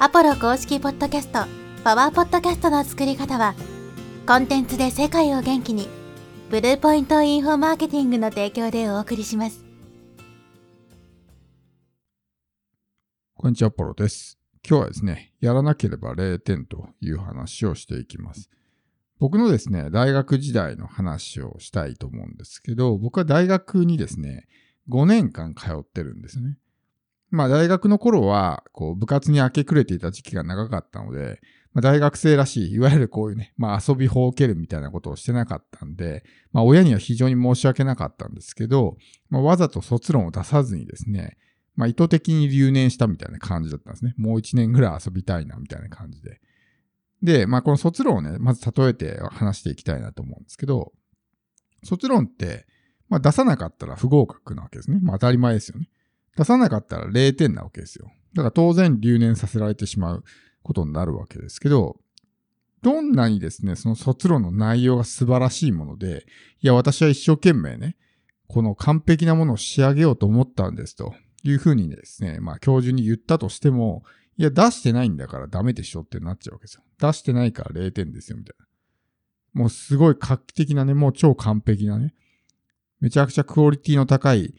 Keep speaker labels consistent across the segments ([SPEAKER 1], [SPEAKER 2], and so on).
[SPEAKER 1] アポロ公式ポッドキャスト、パワーポッドキャストの作り方は、コンテンツで世界を元気に、ブルーポイントインフォマーケティングの提供でお送りします。
[SPEAKER 2] こんにちは、アポロです。今日はですね、やらなければ0点という話をしていきます。僕のですね、大学時代の話をしたいと思うんですけど、僕は大学にですね、5年間通ってるんですね。まあ大学の頃は、こう部活に明け暮れていた時期が長かったので、まあ、大学生らしい、いわゆるこういうね、まあ遊びほうけるみたいなことをしてなかったんで、まあ親には非常に申し訳なかったんですけど、まあわざと卒論を出さずにですね、まあ意図的に留年したみたいな感じだったんですね。もう一年ぐらい遊びたいなみたいな感じで。で、まあこの卒論をね、まず例えて話していきたいなと思うんですけど、卒論って、まあ出さなかったら不合格なわけですね。まあ当たり前ですよね。出さなかったら0点なわけですよ。だから当然留年させられてしまうことになるわけですけど、どんなにですね、その卒論の内容が素晴らしいもので、いや、私は一生懸命ね、この完璧なものを仕上げようと思ったんですというふうにですね、まあ教授に言ったとしても、いや、出してないんだからダメでしょってなっちゃうわけですよ。出してないから0点ですよ、みたいな。もうすごい画期的なね、もう超完璧なね、めちゃくちゃクオリティの高い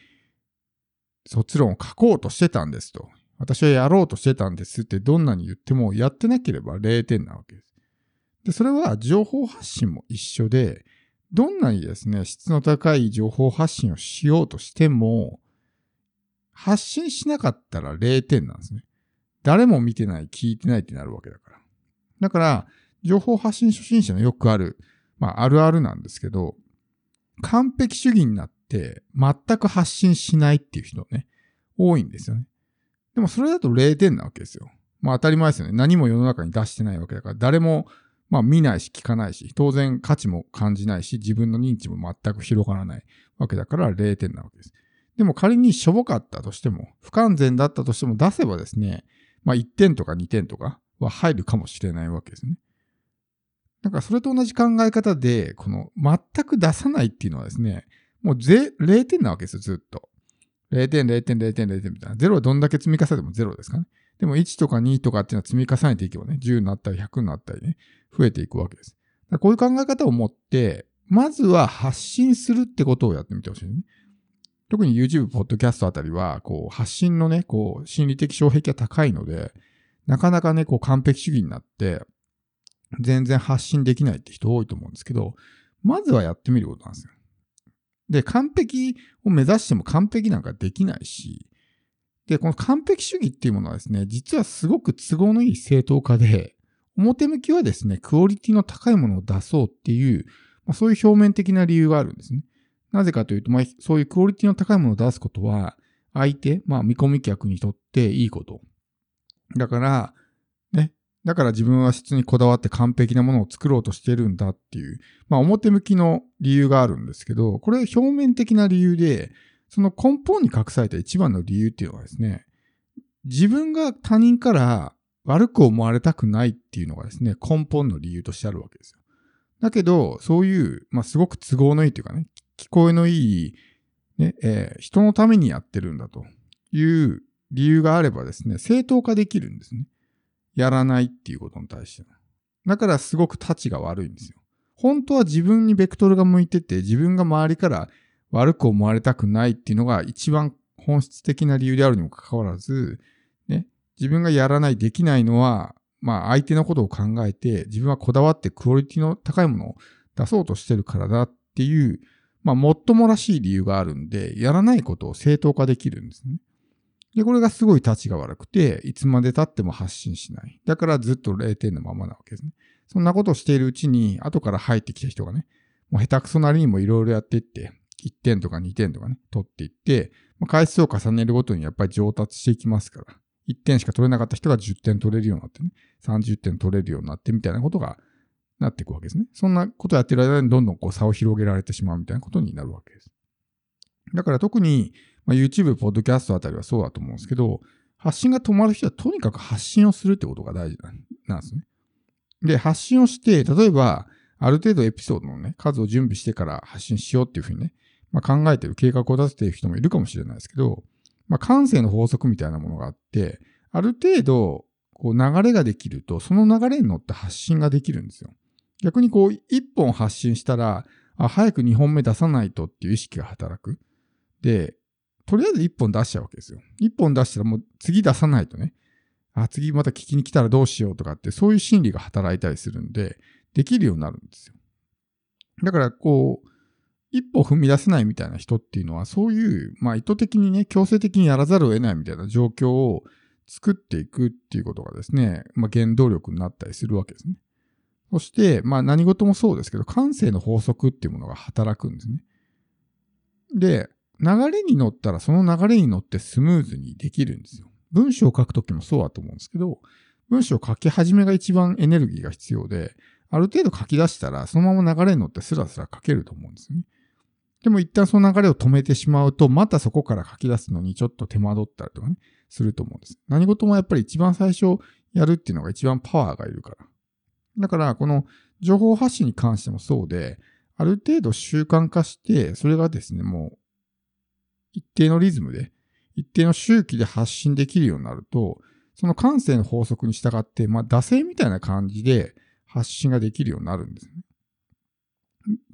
[SPEAKER 2] 卒論を書こうとしてたんですと。私はやろうとしてたんですってどんなに言ってもやってなければ0点なわけです。で、それは情報発信も一緒で、どんなにですね、質の高い情報発信をしようとしても、発信しなかったら0点なんですね。誰も見てない、聞いてないってなるわけだから。だから、情報発信初心者のよくある、まあ、あるあるなんですけど、完璧主義になって全く発信しないっていう人ね、多いんですよね。でもそれだと0点なわけですよ。まあ当たり前ですよね。何も世の中に出してないわけだから、誰もまあ見ないし聞かないし、当然価値も感じないし、自分の認知も全く広がらないわけだから0点なわけです。でも仮にしょぼかったとしても、不完全だったとしても出せばですね、まあ1点とか2点とかは入るかもしれないわけですね。だからそれと同じ考え方で、この全く出さないっていうのはですね、もうぜ0点なわけですよ、ずっと。0点、0点、0点、0点みたいな。0はどんだけ積み重ねても0ですかね。でも1とか2とかっていうのは積み重ねていけばね、10になったり100になったりね、増えていくわけです。こういう考え方を持って、まずは発信するってことをやってみてほしいね。特に YouTube、ポッドキャストあたりは、こう、発信のね、こう、心理的障壁が高いので、なかなかね、こう、完璧主義になって、全然発信できないって人多いと思うんですけど、まずはやってみることなんですよ。で、完璧を目指しても完璧なんかできないし、で、この完璧主義っていうものはですね、実はすごく都合のいい正当化で、表向きはですね、クオリティの高いものを出そうっていう、まあ、そういう表面的な理由があるんですね。なぜかというと、まあ、そういうクオリティの高いものを出すことは、相手、まあ、見込み客にとっていいこと。だから、だから自分は質にこだわって完璧なものを作ろうとしてるんだっていう、まあ表向きの理由があるんですけど、これ表面的な理由で、その根本に隠された一番の理由っていうのはですね、自分が他人から悪く思われたくないっていうのがですね、根本の理由としてあるわけですよ。だけど、そういう、まあすごく都合のいいというかね、聞こえのいい、ね、えー、人のためにやってるんだという理由があればですね、正当化できるんですね。やらないっていうことに対して。だからすごく立ちが悪いんですよ。本当は自分にベクトルが向いてて、自分が周りから悪く思われたくないっていうのが一番本質的な理由であるにもかかわらず、ね、自分がやらない、できないのは、まあ相手のことを考えて、自分はこだわってクオリティの高いものを出そうとしてるからだっていう、まあもっともらしい理由があるんで、やらないことを正当化できるんですね。で、これがすごい立ちが悪くて、いつまで経っても発信しない。だからずっと0点のままなわけですね。そんなことをしているうちに、後から入ってきた人がね、もう下手くそなりにもいろいろやっていって、1点とか2点とかね、取っていって、まあ、回数を重ねるごとにやっぱり上達していきますから、1点しか取れなかった人が10点取れるようになってね、30点取れるようになってみたいなことがなっていくわけですね。そんなことをやってる間にどんどんこう差を広げられてしまうみたいなことになるわけです。だから特に、まあ、YouTube、ポッドキャストあたりはそうだと思うんですけど、発信が止まる人はとにかく発信をするってことが大事なんですね。で、発信をして、例えば、ある程度エピソードのね、数を準備してから発信しようっていうふうにね、まあ、考えてる計画を立てている人もいるかもしれないですけど、まあ、感性の法則みたいなものがあって、ある程度、ここう流れができると、その流れに乗って発信ができるんですよ。逆にこう、一本発信したら、あ、早く2本目出さないとっていう意識が働く。で、とりあえず1本出しちゃうわけですよ。1本出したらもう次出さないとね、あ、次また聞きに来たらどうしようとかって、そういう心理が働いたりするんで、できるようになるんですよ。だから、こう、一歩踏み出せないみたいな人っていうのは、そういう、まあ意図的にね、強制的にやらざるを得ないみたいな状況を作っていくっていうことがですね、まあ原動力になったりするわけですね。そして、まあ何事もそうですけど、感性の法則っていうものが働くんですね。で、流れに乗ったらその流れに乗ってスムーズにできるんですよ。文章を書くときもそうだと思うんですけど、文章を書き始めが一番エネルギーが必要で、ある程度書き出したらそのまま流れに乗ってスラスラ書けると思うんですよね。でも一旦その流れを止めてしまうと、またそこから書き出すのにちょっと手間取ったりとかね、すると思うんです。何事もやっぱり一番最初やるっていうのが一番パワーがいるから。だから、この情報発信に関してもそうで、ある程度習慣化して、それがですね、もう、一定のリズムで、一定の周期で発信できるようになると、その感性の法則に従って、まあ、惰性みたいな感じで発信ができるようになるんですね。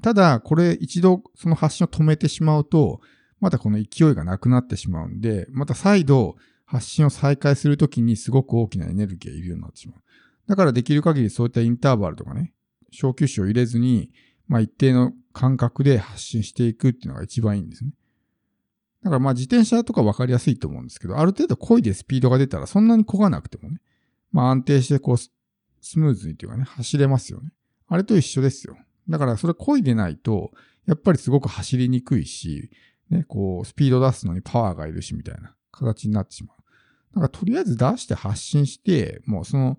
[SPEAKER 2] ただ、これ一度その発信を止めてしまうと、またこの勢いがなくなってしまうんで、また再度発信を再開するときにすごく大きなエネルギーがいるようになってしまう。だからできる限りそういったインターバルとかね、小休止を入れずに、まあ一定の間隔で発信していくっていうのが一番いいんですね。だからまあ自転車とか分かりやすいと思うんですけど、ある程度漕いでスピードが出たらそんなに漕がなくてもね、まあ安定してこうスムーズにというかね、走れますよね。あれと一緒ですよ。だからそれ漕いでないと、やっぱりすごく走りにくいし、ね、こう、スピード出すのにパワーがいるしみたいな形になってしまう。だからとりあえず出して発信して、もうその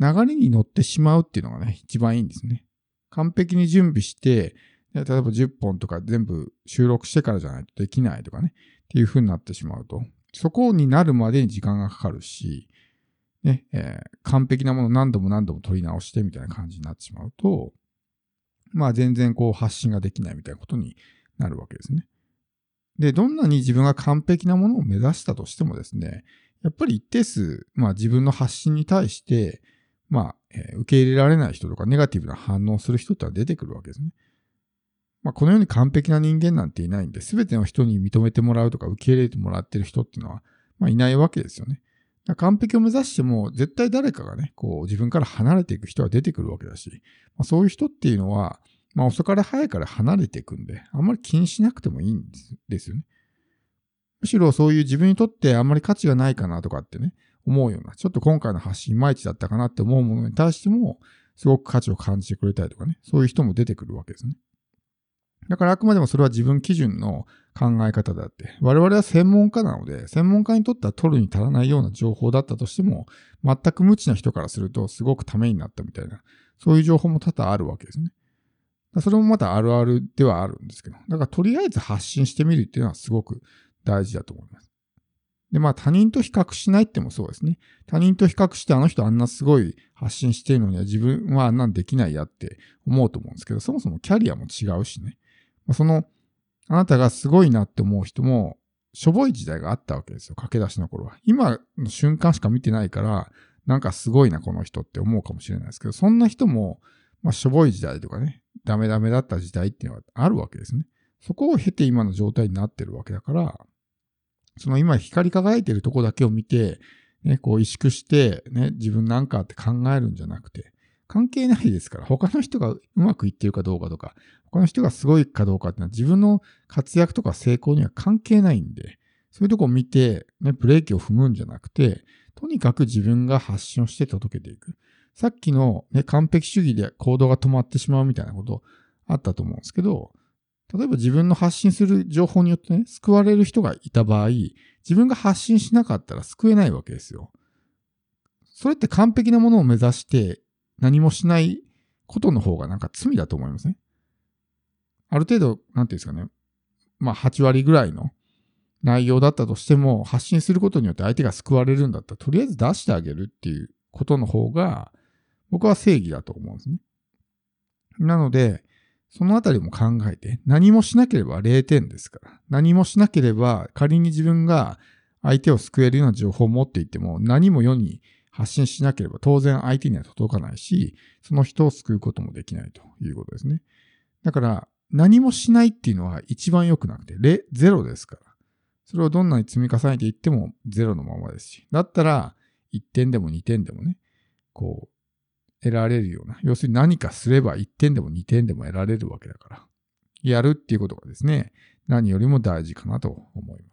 [SPEAKER 2] 流れに乗ってしまうっていうのがね、一番いいんですね。完璧に準備して、例えば10本とか全部収録してからじゃないとできないとかね、っていう風になってしまうと、そこになるまでに時間がかかるし、ね、えー、完璧なものを何度も何度も取り直してみたいな感じになってしまうと、まあ全然こう発信ができないみたいなことになるわけですね。で、どんなに自分が完璧なものを目指したとしてもですね、やっぱり一定数、まあ自分の発信に対して、まあ、えー、受け入れられない人とかネガティブな反応する人っては出てくるわけですね。まあこのように完璧な人間なんていないんで、すべての人に認めてもらうとか受け入れてもらってる人っていうのは、まあいないわけですよね。完璧を目指しても、絶対誰かがね、こう自分から離れていく人は出てくるわけだし、まあ、そういう人っていうのは、まあ遅かれ早から離れていくんで、あんまり気にしなくてもいいんですよね。むしろそういう自分にとってあんまり価値がないかなとかってね、思うような、ちょっと今回の発信いまいちだったかなって思うものに対しても、すごく価値を感じてくれたりとかね、そういう人も出てくるわけですね。だからあくまでもそれは自分基準の考え方であって、我々は専門家なので、専門家にとっては取るに足らないような情報だったとしても、全く無知な人からするとすごくためになったみたいな、そういう情報も多々あるわけですね。それもまたあるあるではあるんですけど、だからとりあえず発信してみるっていうのはすごく大事だと思います。で、まあ他人と比較しないってもそうですね。他人と比較してあの人あんなすごい発信してるのには自分はあんなんできないやって思うと思うんですけど、そもそもキャリアも違うしね。その、あなたがすごいなって思う人も、しょぼい時代があったわけですよ。駆け出しの頃は。今の瞬間しか見てないから、なんかすごいな、この人って思うかもしれないですけど、そんな人も、まあ、しょぼい時代とかね、ダメダメだった時代っていうのはあるわけですね。そこを経て今の状態になってるわけだから、その今光り輝いてるとこだけを見て、ね、こう萎縮して、ね、自分なんかって考えるんじゃなくて、関係ないですから、他の人がうまくいってるかどうかとか、他の人がすごいかどうかってのは自分の活躍とか成功には関係ないんで、そういうとこを見て、ね、ブレーキを踏むんじゃなくて、とにかく自分が発信をして届けていく。さっきの、ね、完璧主義で行動が止まってしまうみたいなことあったと思うんですけど、例えば自分の発信する情報によってね、救われる人がいた場合、自分が発信しなかったら救えないわけですよ。それって完璧なものを目指して何もしないことの方がなんか罪だと思いますね。ある程度、なんていうんですかね。まあ8割ぐらいの内容だったとしても、発信することによって相手が救われるんだったら、とりあえず出してあげるっていうことの方が、僕は正義だと思うんですね。なので、そのあたりも考えて、何もしなければ0点ですから。何もしなければ、仮に自分が相手を救えるような情報を持っていても、何も世に発信しなければ当然相手には届かないし、その人を救うこともできないということですね。だから何もしないっていうのは一番良くなくて、ゼロですから。それをどんなに積み重ねていってもゼロのままですし。だったら1点でも2点でもね、こう、得られるような。要するに何かすれば1点でも2点でも得られるわけだから。やるっていうことがですね、何よりも大事かなと思います。